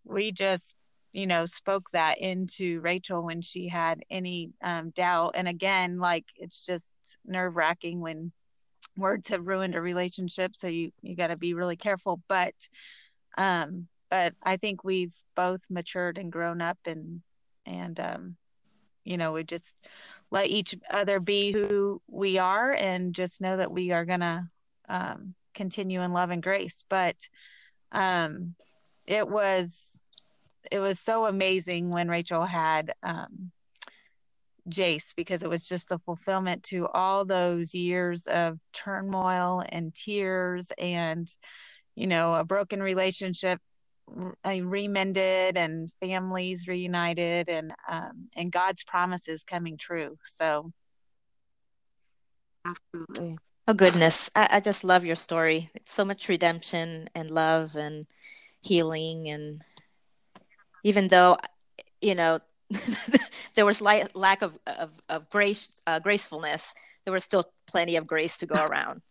we just you know spoke that into Rachel when she had any um, doubt. And again, like it's just nerve wracking when words have ruined a relationship so you you got to be really careful but um but i think we've both matured and grown up and and um you know we just let each other be who we are and just know that we are gonna um continue in love and grace but um it was it was so amazing when rachel had um Jace because it was just the fulfillment to all those years of turmoil and tears and you know a broken relationship r- uh, remended and families reunited and um, and God's promises coming true. So Absolutely. Oh goodness, I, I just love your story. It's so much redemption and love and healing, and even though you know there was li- lack of of, of grace uh, gracefulness, there was still plenty of grace to go around.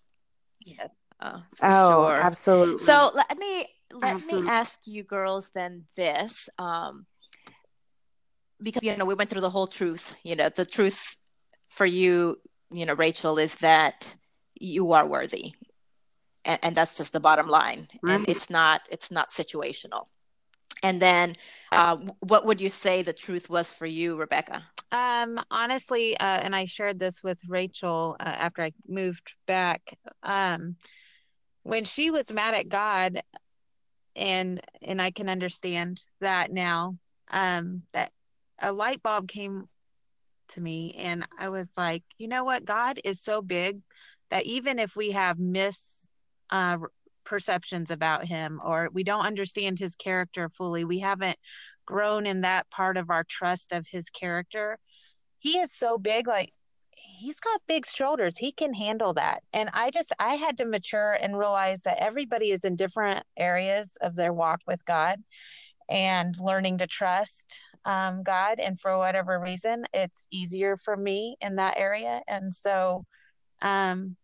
yes, Uh, Oh, sure. absolutely. So let me let Absolutely. me ask you girls then this, um, because you know we went through the whole truth. You know the truth for you, you know, Rachel, is that you are worthy, and, and that's just the bottom line. And it's not it's not situational. And then, uh, what would you say the truth was for you, Rebecca? um, honestly, uh, and I shared this with Rachel uh, after I moved back. Um, when she was mad at God, and and I can understand that now. Um, that a light bulb came to me. And I was like, you know what? God is so big that even if we have mis uh, perceptions about him or we don't understand his character fully, we haven't grown in that part of our trust of his character. He is so big, like he's got big shoulders. He can handle that. And I just, I had to mature and realize that everybody is in different areas of their walk with God and learning to trust um, God. And for whatever reason, it's easier for me in that area. And so um,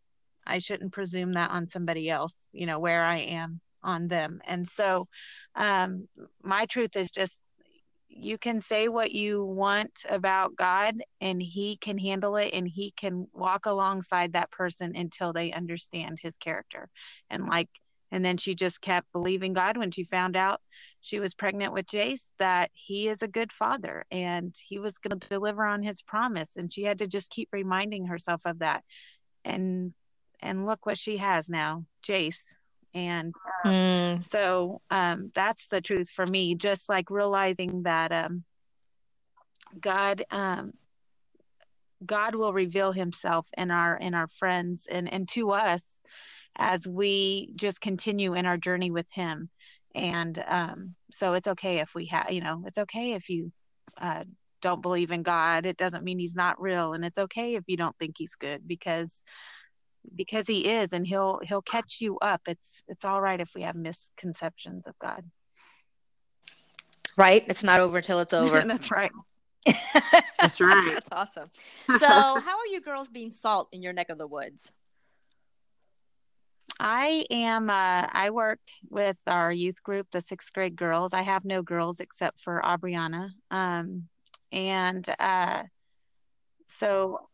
I shouldn't presume that on somebody else, you know, where I am on them. And so um, my truth is just you can say what you want about God and he can handle it and he can walk alongside that person until they understand his character. And like and then she just kept believing God when she found out she was pregnant with Jace that he is a good father and he was going to deliver on his promise and she had to just keep reminding herself of that. And and look what she has now, Jace. And um, mm. so um, that's the truth for me just like realizing that um, god um, god will reveal himself in our in our friends and and to us as we just continue in our journey with him. And um, so it's okay if we have you know it's okay if you uh, don't believe in god. It doesn't mean he's not real. And it's okay if you don't think he's good because because he is and he'll he'll catch you up. It's it's all right if we have misconceptions of god. Right? It's not over until it's over. That's right. That's right. That's awesome. So how are you girls being salt in your neck of the woods? I am. Uh, I work with our youth group, the sixth grade girls. I have no girls except for Aubriana, um, and uh, so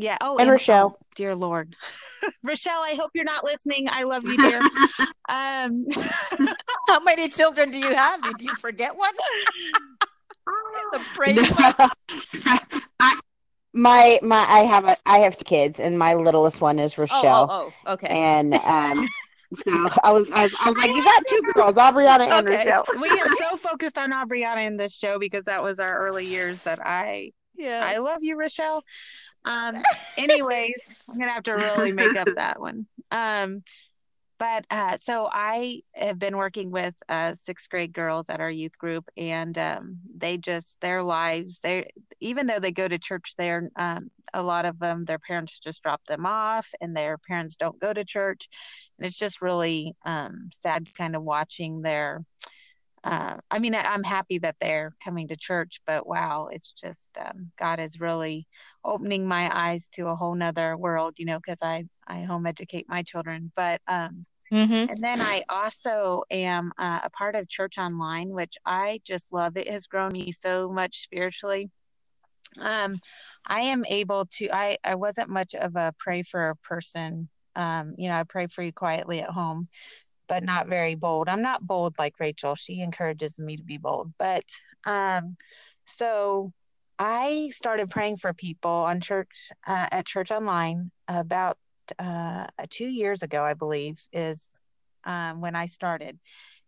yeah. Oh, and, and Rochelle. Oh, dear Lord, Rochelle. I hope you're not listening. I love you, dear. um, How many children do you have? Did you forget one? the praise. I, my my I have a I have two kids, and my littlest one is Rochelle. Oh, oh, oh okay. And um. So I was, I was, I was like, you got two girls, Aubriana and okay. Rochelle. We are so focused on Aubriana in this show because that was our early years that I, yeah, I love you, Rochelle. Um, anyways, I'm gonna have to really make up that one. Um, but uh, so I have been working with uh, sixth grade girls at our youth group, and um, they just their lives. They even though they go to church, there um, a lot of them their parents just drop them off, and their parents don't go to church, and it's just really um, sad, kind of watching their uh, I mean, I, am happy that they're coming to church, but wow, it's just um, God is really opening my eyes to a whole nother world, you know, because I I home educate my children, but um, mm-hmm. and then I also am uh, a part of Church Online, which I just love. It has grown me so much spiritually. Um, I am able to. I I wasn't much of a pray for a person. Um, you know, I pray for you quietly at home but not very bold. I'm not bold like Rachel. She encourages me to be bold. But um, so I started praying for people on church uh, at Church Online about uh, two years ago, I believe, is um, when I started.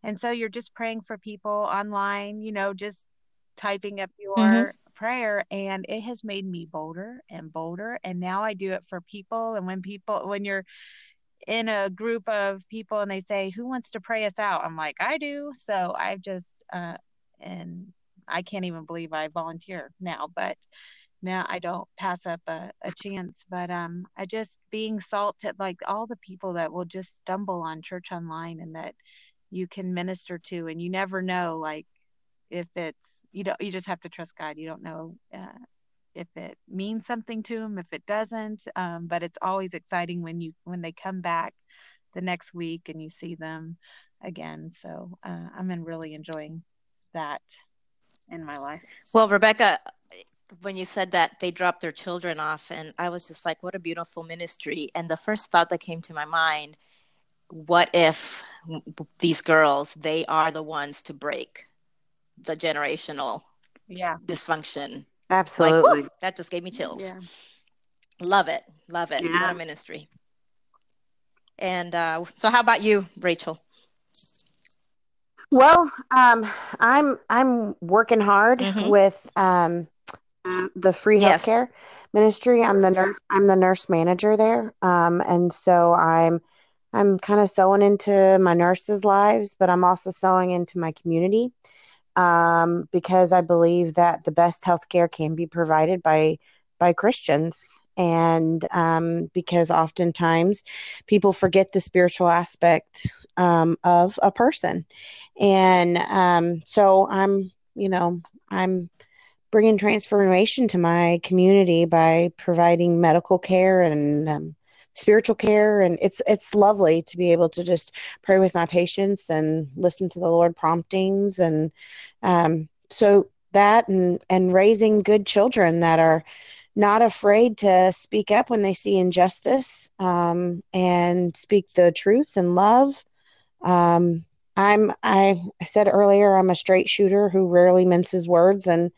And so you're just praying for people online, you know, just typing up your mm-hmm. prayer and it has made me bolder and bolder and now I do it for people and when people when you're in a group of people and they say, Who wants to pray us out? I'm like, I do. So I've just, uh, and I can't even believe I volunteer now, but now I don't pass up a, a chance. But um, I just being salt to like all the people that will just stumble on church online and that you can minister to, and you never know, like, if it's you don't you just have to trust god you don't know uh, if it means something to them, if it doesn't. Um, but it's always exciting when you when they come back the next week and you see them again. So uh, I'm in really enjoying that in my life. Well, Rebecca, when you said that they dropped their children off, and I was just like, what a beautiful ministry. And the first thought that came to my mind, what if these girls, they are the ones to break the generational yeah dysfunction Absolutely. Like, that just gave me chills. Yeah. Love it. Love it. Yeah. What a ministry. And uh, so, how about you, Rachel? Well, um, I'm I'm working hard mm-hmm. with um, the free Yes. healthcare ministry. I'm the nurse. I'm the nurse manager there, um, and so I'm I'm kind of sowing into my nurses' lives, but I'm also sowing into my community um, because I believe that the best healthcare can be provided by by Christians, and um, because oftentimes people forget the spiritual aspect um, of a person, and um, so I'm you know I'm bringing transformation to my community by providing medical care and um, spiritual care and it's it's lovely to be able to just pray with my patients and listen to the lord promptings and um, so that and and raising good children that are not afraid to speak up when they see injustice um, and speak the truth and love. Um, i'm I, I said earlier i'm a straight shooter who rarely minces words and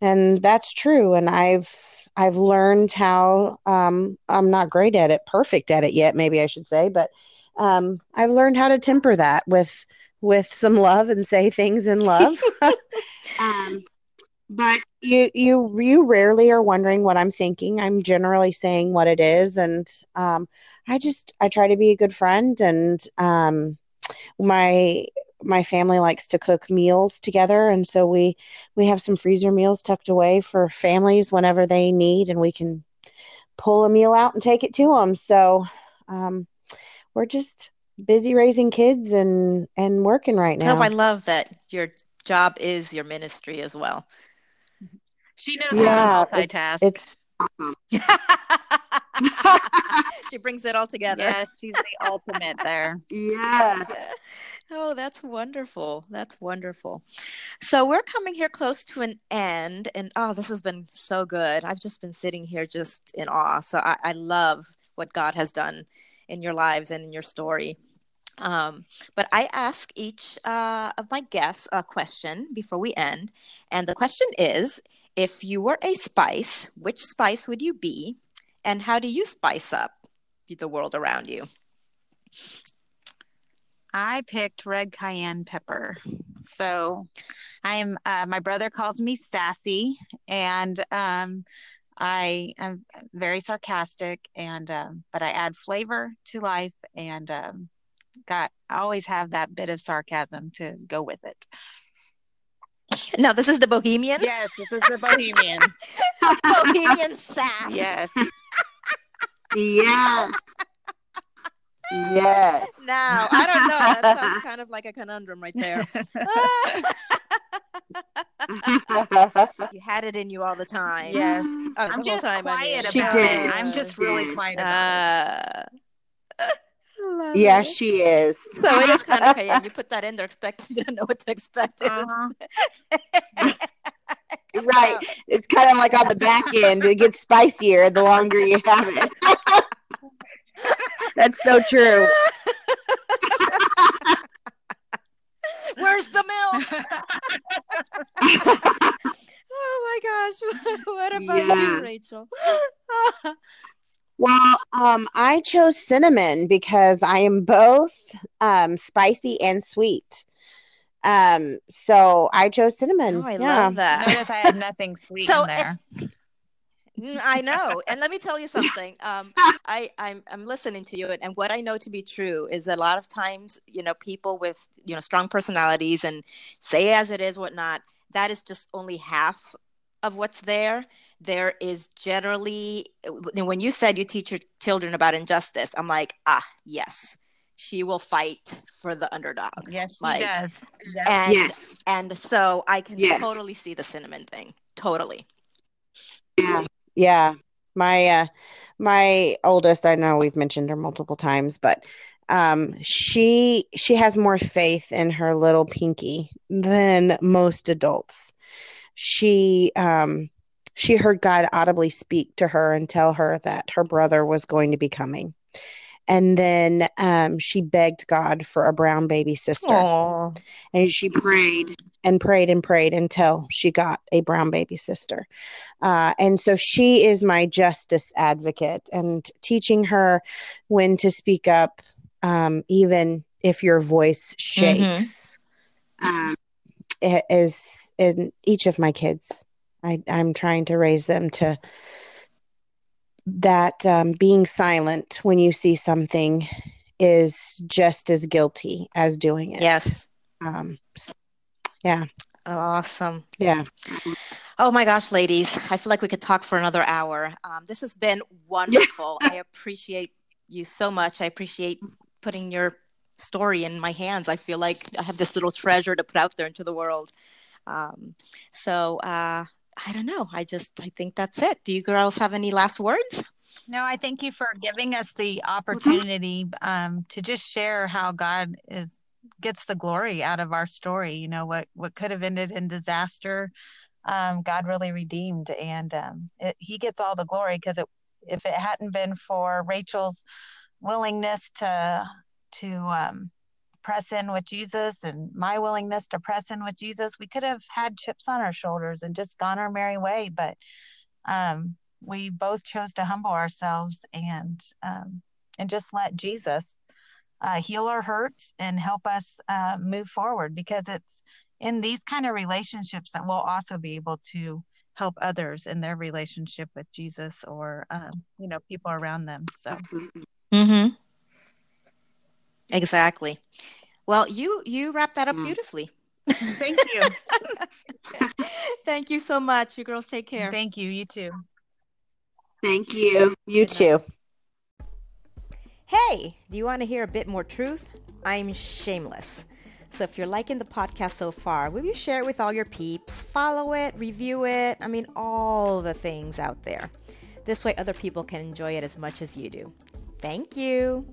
and that's true and i've I've learned how um, I'm not great at it, perfect at it yet, maybe I should say, but um, I've learned how to temper that with with some love and say things in love. um, but you you you rarely are wondering what I'm thinking. I'm generally saying what it is, and um, I just I try to be a good friend, and um, my my family likes to cook meals together and so we we have some freezer meals tucked away for families whenever they need and we can pull a meal out and take it to them so um, we're just busy raising kids and and working right now No, I love that your job is your ministry as well. She knows yeah how to it's, multitask. it's she brings it all together. yes, she's the ultimate there. yes Oh, that's wonderful. That's wonderful. So we're coming here close to an end, and oh, this has been so good. I've just been sitting here just in awe. So I, I love what God has done in your lives and in your story. Um, but I ask each uh, of my guests a question before we end. And the question is if you were a spice, which spice would you be? And how do you spice up the world around you? I picked red cayenne pepper. So I'm uh, my brother calls me sassy and um, I am very sarcastic and um, but I add flavor to life and um, got I always have that bit of sarcasm to go with it. Now, this is the Bohemian. Yes, this is the bohemian. Bohemian sass. yes. yes yes Now, I don't know. That sounds kind of like a conundrum right there. you had it in you all the time. Yes. Oh, the I'm just time, I mean. quiet She did. it. I'm just really She did. quiet about it. Uh, love yeah it. she is So it is kind of cayenne. You put that in there, expecting you don't know what to expect. Uh-huh. right it's kind of like on the back end it gets spicier the longer you have it that's so true Where's the milk? oh my gosh. what about Yeah. you, Rachel? Well, um, I chose cinnamon because I am both um, spicy and sweet. Um, so I chose cinnamon. oh, I yeah. love that. Notice I had nothing sweet So in there. I know, and let me tell you something. Um, I I'm I'm listening to you, and, and what I know to be true is that a lot of times, you know, people with you know strong personalities and say as it is, whatnot. That is just only half of what's there. There is generally when you said you teach your children about injustice, I'm like, ah, yes, she will fight for the underdog. Yes, she like- does. And Yes. and so I can Yes. totally see the cinnamon thing. Totally. Yeah. Yeah. My uh my oldest, I know we've mentioned her multiple times, but um she she has more faith in her little pinky than most adults. She um she heard God audibly speak to her and tell her that her brother was going to be coming. And then um, she begged God for a brown baby sister. Oh, And she prayed and prayed and prayed until she got a brown baby sister. Uh, and so she is my justice advocate and teaching her when to speak up, um, even if your voice shakes, um, i- is in each of my kids. I, I'm trying to raise them to that um, being silent when you see something is just as guilty as doing it. Yes. Um, yeah. Awesome. Yeah. Oh my gosh, ladies. I feel like we could talk for another hour. Um, this has been wonderful. I appreciate you so much. I appreciate putting your story in my hands. I feel like I have this little treasure to put out there into the world. Um, so uh, I don't know. I just I think that's it. Do you girls have any last words? No, I thank you for giving us the opportunity um, to just share how God is gets the glory out of our story. You know what what could have ended in disaster, um, God really redeemed, and um, it, He gets all the glory because if it hadn't been for Rachel's willingness to to um, press in with Jesus and my willingness to press in with Jesus, we could have had chips on our shoulders and just gone our merry way. But um, we both chose to humble ourselves and um, and just let Jesus uh, heal our hurts and help us uh, move forward because it's in these kind of relationships that we'll also be able to help others in their relationship with Jesus or um, you know people around them. So. Mm-hmm. Exactly. Well, you you wrap that up mm. beautifully. Thank you. Thank you so much. You girls take care. Thank you. You too. Thank you. You too. Hey, do you want to hear a bit more truth? I'm shameless. So if you're liking the podcast so far, will you share it with all your peeps? Follow it, review it. I mean, all the things out there. This way, other people can enjoy it as much as you do. Thank you.